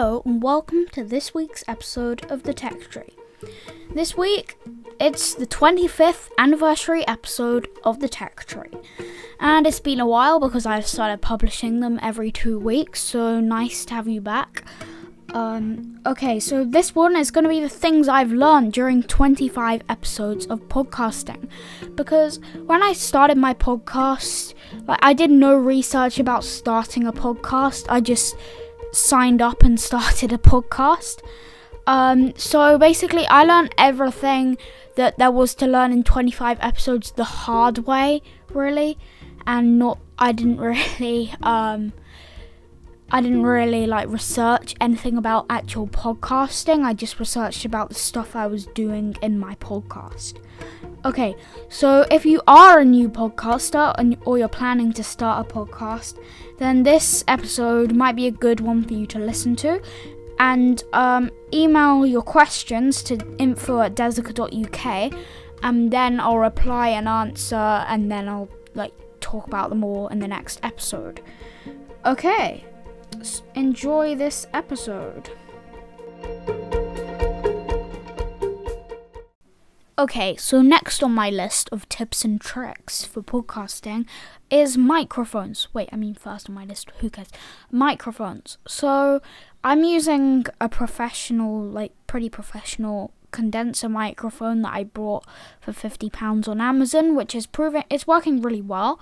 Hello, and welcome to this week's episode of The Tech Tree. This week, it's the 25th anniversary episode of The Tech Tree. And it's been a while because I've started publishing them every two weeks, so nice to have you back. Um, okay, so this one is going to be the things I've learned during 25 episodes of podcasting. Because when I started my podcast, like I did no research about starting a podcast. I just signed up and started a podcast. Um, so basically, I learned everything that there was to learn in 25 episodes the hard way, really, and not. I didn't really. Um, I didn't really like research anything about actual podcasting. I just researched about the stuff I was doing in my podcast. Okay, so if you are a new podcaster or you're planning to start a podcast, then this episode might be a good one for you to listen to. And um, email your questions to info at desica.uk, and then I'll reply and answer, and then I'll like talk about them all in the next episode. Okay enjoy this episode. Okay, so next on my list of tips and tricks for podcasting is microphones. Wait, I mean first on my list, who cares? Microphones. So I'm using a professional, like pretty professional condenser microphone that I bought for £50 on Amazon, which is proving it's working really well.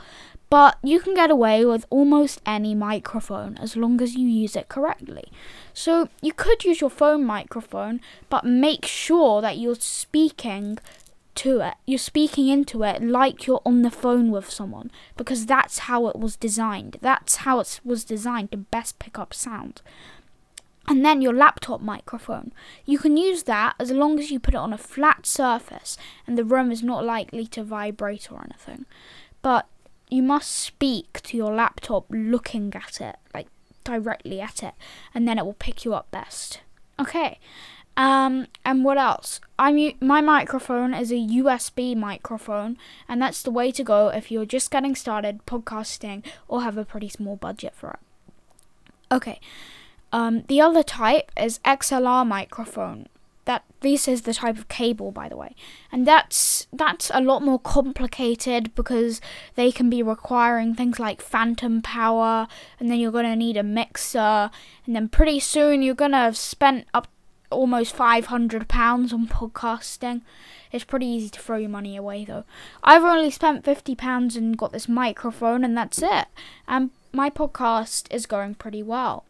But you can get away with almost any microphone as long as you use it correctly. So you could use your phone microphone, but make sure that you're speaking to it. You're speaking into it like you're on the phone with someone because that's how it was designed. That's how it was designed to best pick up sound. And then your laptop microphone. You can use that as long as you put it on a flat surface and the room is not likely to vibrate or anything. But you must speak to your laptop looking at it, like directly at it, and then it will pick you up best. Okay. Um, and what else? I'm my microphone is a USB microphone, and that's the way to go if you're just getting started podcasting or have a pretty small budget for it. Okay. Um, the other type is XLR microphone. That this is the type of cable by the way. And that's that's a lot more complicated because they can be requiring things like phantom power and then you're to need a mixer and then pretty soon you're to have spent up almost 500 pounds on podcasting. It's pretty easy to throw your money away though. I've only spent 50 pounds and got this microphone and that's it. And my podcast is going pretty well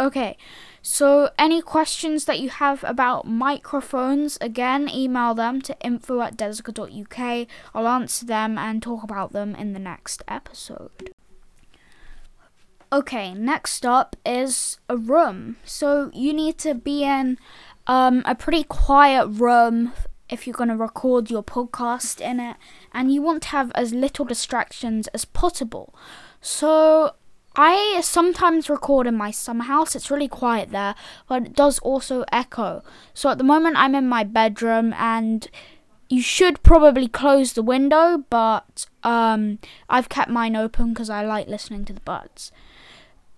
Okay, so any questions that you have about microphones, again, email them to info at desica.uk. I'll answer them and talk about them in the next episode. Okay, next up is a room. So you need to be in um, a pretty quiet room if you're going to record your podcast in it, and you want to have as little distractions as possible. So I sometimes record in my summer house. It's really quiet there, but it does also echo. So at the moment, I'm in my bedroom, and you should probably close the window, but um, I've kept mine open because I like listening to the birds.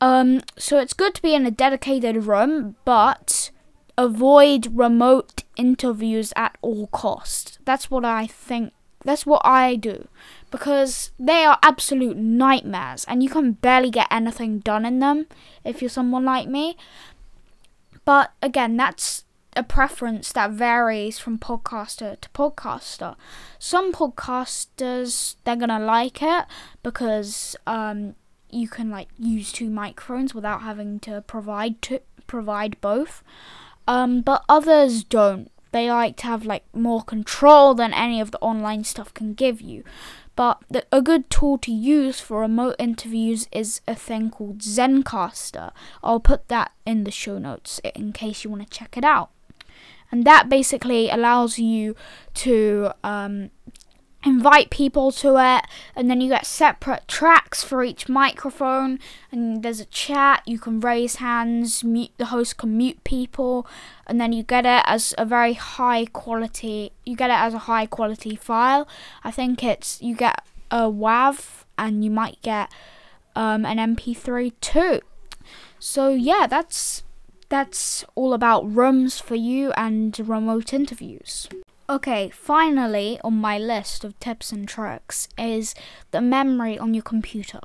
Um, so it's good to be in a dedicated room, but avoid remote interviews at all costs. That's what I think. That's what I do because they are absolute nightmares and you can barely get anything done in them if you're someone like me. But again, that's a preference that varies from podcaster to podcaster. Some podcasters they're gonna like it because um, you can like use two microphones without having to provide to provide both. Um, but others don't. They like to have like more control than any of the online stuff can give you. But the, a good tool to use for remote interviews is a thing called Zencastr. I'll put that in the show notes in case you want to check it out. And that basically allows you to um, invite people to it and then you get separate tracks for each microphone and there's a chat you can raise hands mute the host can mute people and then you get it as a very high quality you get it as a high quality file i think it's you get a wav and you might get um, an mp3 too so yeah that's that's all about rooms for you and remote interviews. Okay, finally on my list of tips and tricks is the memory on your computer.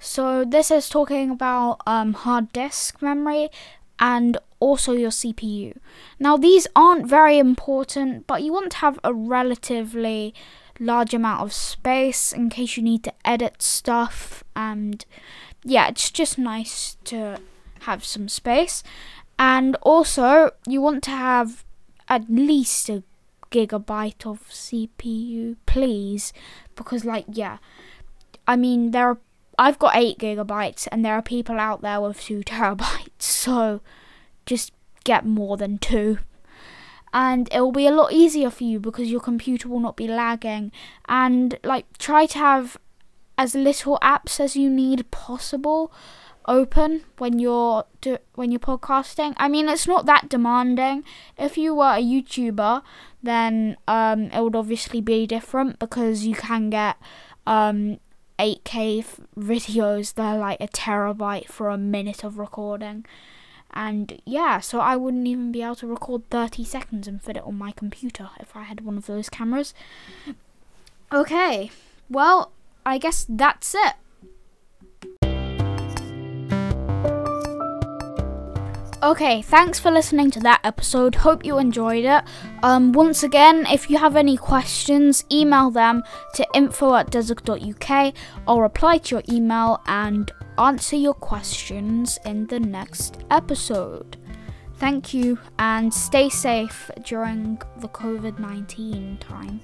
So this is talking about um, hard disk memory and also your CPU. Now these aren't very important, but you want to have a relatively large amount of space in case you need to edit stuff and yeah, it's just nice to have some space. And also, you want to have at least a gigabyte of CPU, please, because like yeah, I mean there are I've got eight gigabytes and there are people out there with two terabytes, so just get more than two. And it will be a lot easier for you because your computer will not be lagging. And like try to have as little apps as you need possible open when you're do, when you're podcasting. I mean, it's not that demanding. If you were a YouTuber, then um, it would obviously be different because you can get um, 8K f- videos. They're like a terabyte for a minute of recording. And yeah, so I wouldn't even be able to record 30 seconds and fit it on my computer if I had one of those cameras. Okay, well, I guess that's it. Okay, thanks for listening to that episode. Hope you enjoyed it. Um, once again, if you have any questions, email them to info at desert.uk. I'll reply to your email and answer your questions in the next episode. Thank you and stay safe during the COVID 19 time.